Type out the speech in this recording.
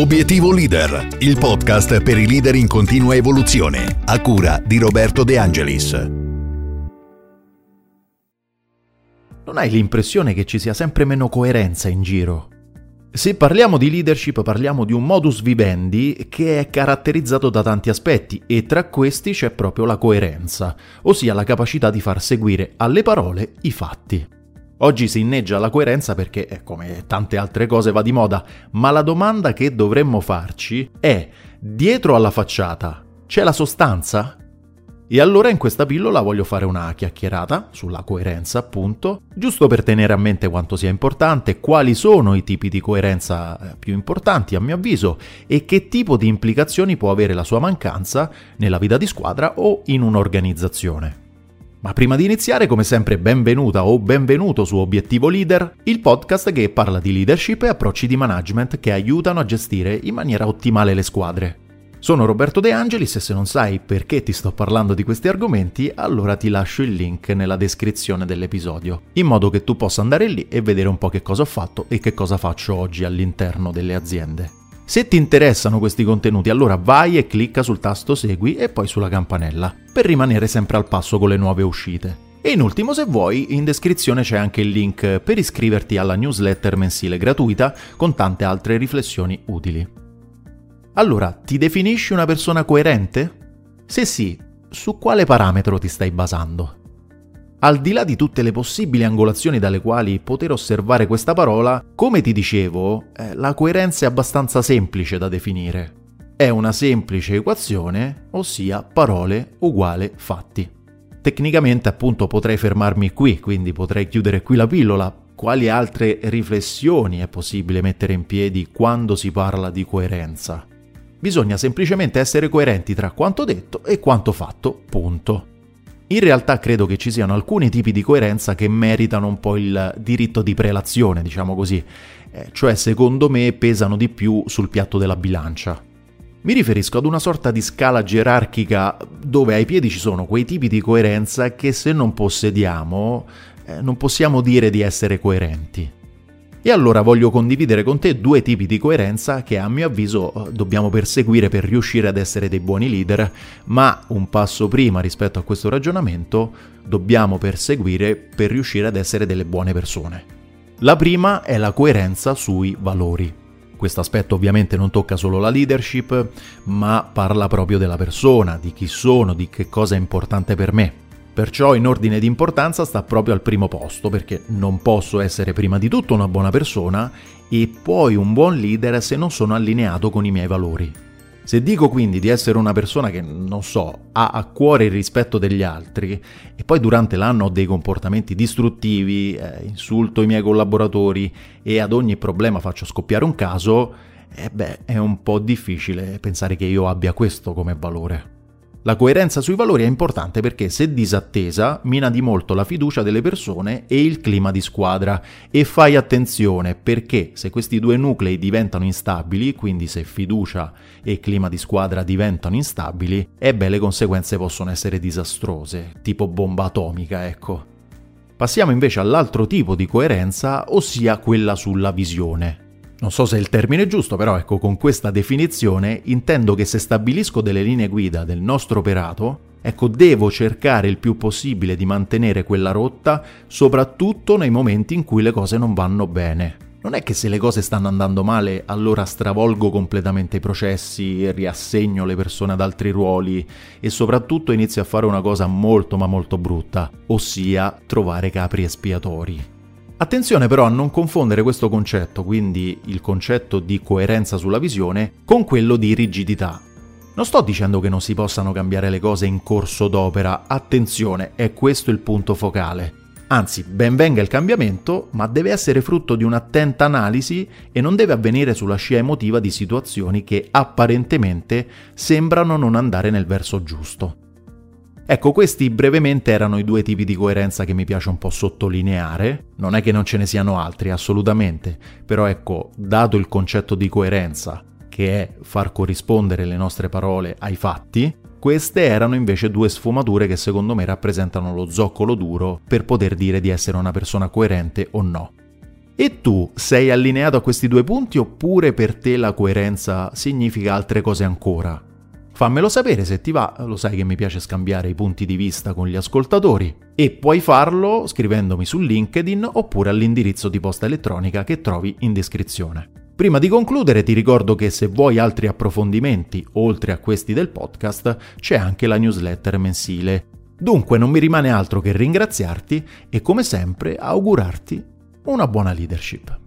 Obiettivo Leader, il podcast per i leader in continua evoluzione, a cura di Roberto De Angelis. Non hai l'impressione che ci sia sempre meno coerenza in giro? Se parliamo di leadership parliamo di un modus vivendi che è caratterizzato da tanti aspetti e tra questi c'è proprio la coerenza, ossia la capacità di far seguire alle parole i fatti. Oggi si inneggia alla coerenza perché, eh, come tante altre cose, va di moda, ma la domanda che dovremmo farci è, dietro alla facciata c'è la sostanza? E allora in questa pillola voglio fare una chiacchierata sulla coerenza, appunto, giusto per tenere a mente quanto sia importante, quali sono i tipi di coerenza eh, più importanti a mio avviso e che tipo di implicazioni può avere la sua mancanza nella vita di squadra o in un'organizzazione. Ma prima di iniziare, come sempre, benvenuta o benvenuto su Obiettivo Leader, il podcast che parla di leadership e approcci di management che aiutano a gestire in maniera ottimale le squadre. Sono Roberto De Angelis e se non sai perché ti sto parlando di questi argomenti, allora ti lascio il link nella descrizione dell'episodio, in modo che tu possa andare lì e vedere un po' che cosa ho fatto e che cosa faccio oggi all'interno delle aziende. Se ti interessano questi contenuti, allora vai e clicca sul tasto Segui e poi sulla campanella, per rimanere sempre al passo con le nuove uscite. E in ultimo, se vuoi, in descrizione c'è anche il link per iscriverti alla newsletter mensile gratuita con tante altre riflessioni utili. Allora, ti definisci una persona coerente? Se sì, su quale parametro ti stai basando? Al di là di tutte le possibili angolazioni dalle quali poter osservare questa parola, come ti dicevo, eh, la coerenza è abbastanza semplice da definire. È una semplice equazione, ossia parole uguale fatti. Tecnicamente appunto potrei fermarmi qui, quindi potrei chiudere qui la pillola. Quali altre riflessioni è possibile mettere in piedi quando si parla di coerenza? Bisogna semplicemente essere coerenti tra quanto detto e quanto fatto, punto. In realtà credo che ci siano alcuni tipi di coerenza che meritano un po' il diritto di prelazione, diciamo così, eh, cioè secondo me pesano di più sul piatto della bilancia. Mi riferisco ad una sorta di scala gerarchica dove ai piedi ci sono quei tipi di coerenza che se non possediamo eh, non possiamo dire di essere coerenti. E allora voglio condividere con te due tipi di coerenza che a mio avviso dobbiamo perseguire per riuscire ad essere dei buoni leader, ma un passo prima rispetto a questo ragionamento dobbiamo perseguire per riuscire ad essere delle buone persone. La prima è la coerenza sui valori. Questo aspetto ovviamente non tocca solo la leadership, ma parla proprio della persona, di chi sono, di che cosa è importante per me. Perciò in ordine di importanza sta proprio al primo posto, perché non posso essere prima di tutto una buona persona e poi un buon leader se non sono allineato con i miei valori. Se dico quindi di essere una persona che, non so, ha a cuore il rispetto degli altri e poi durante l'anno ho dei comportamenti distruttivi, eh, insulto i miei collaboratori e ad ogni problema faccio scoppiare un caso, eh beh, è un po' difficile pensare che io abbia questo come valore. La coerenza sui valori è importante perché se disattesa mina di molto la fiducia delle persone e il clima di squadra e fai attenzione perché se questi due nuclei diventano instabili, quindi se fiducia e clima di squadra diventano instabili, e le conseguenze possono essere disastrose, tipo bomba atomica, ecco. Passiamo invece all'altro tipo di coerenza, ossia quella sulla visione. Non so se è il termine giusto, però ecco, con questa definizione intendo che se stabilisco delle linee guida del nostro operato, ecco, devo cercare il più possibile di mantenere quella rotta, soprattutto nei momenti in cui le cose non vanno bene. Non è che se le cose stanno andando male allora stravolgo completamente i processi, riassegno le persone ad altri ruoli e soprattutto inizio a fare una cosa molto ma molto brutta, ossia trovare capri espiatori. Attenzione però a non confondere questo concetto, quindi il concetto di coerenza sulla visione, con quello di rigidità. Non sto dicendo che non si possano cambiare le cose in corso d'opera, attenzione, è questo il punto focale. Anzi, ben venga il cambiamento, ma deve essere frutto di un'attenta analisi e non deve avvenire sulla scia emotiva di situazioni che apparentemente sembrano non andare nel verso giusto. Ecco, questi brevemente erano i due tipi di coerenza che mi piace un po' sottolineare. Non è che non ce ne siano altri, assolutamente, però ecco, dato il concetto di coerenza, che è far corrispondere le nostre parole ai fatti, queste erano invece due sfumature che secondo me rappresentano lo zoccolo duro per poter dire di essere una persona coerente o no. E tu sei allineato a questi due punti oppure per te la coerenza significa altre cose ancora? Fammelo sapere se ti va, lo sai che mi piace scambiare i punti di vista con gli ascoltatori e puoi farlo scrivendomi su LinkedIn oppure all'indirizzo di posta elettronica che trovi in descrizione. Prima di concludere ti ricordo che se vuoi altri approfondimenti oltre a questi del podcast c'è anche la newsletter mensile. Dunque non mi rimane altro che ringraziarti e come sempre augurarti una buona leadership.